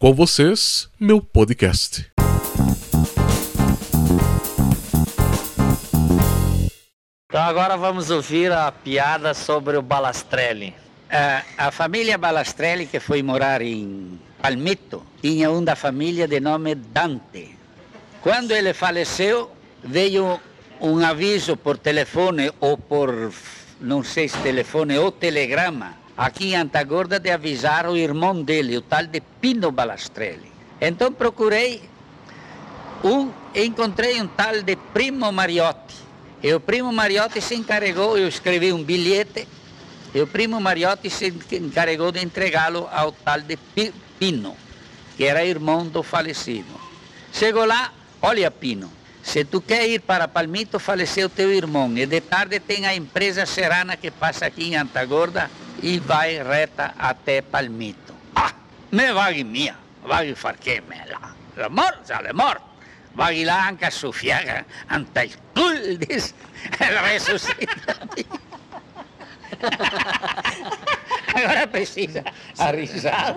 Com vocês, meu podcast. Então agora vamos ouvir a piada sobre o Balastrelli. É, a família Balastrelli, que foi morar em Palmito, tinha um da família de nome Dante. Quando ele faleceu, veio um aviso por telefone ou por, não sei se telefone ou telegrama, aqui em Antagorda de avisar o irmão dele, o tal de Pino Balastrelli. Então procurei um, encontrei um tal de Primo Mariotti. E o Primo Mariotti se encarregou, eu escrevi um bilhete, e o Primo Mariotti se encarregou de entregá-lo ao tal de Pino, que era irmão do falecido. Chegou lá, olha Pino, se tu quer ir para Palmito, faleceu teu irmão. E de tarde tem a empresa Serana que passa aqui em Antagorda e vai reta até Palmito. Ah, me vai minha, vai farqueme lá. La já é morto. Vai lá, anca sufiaga, anta il cul, diz, ressuscita. Agora precisa a risada.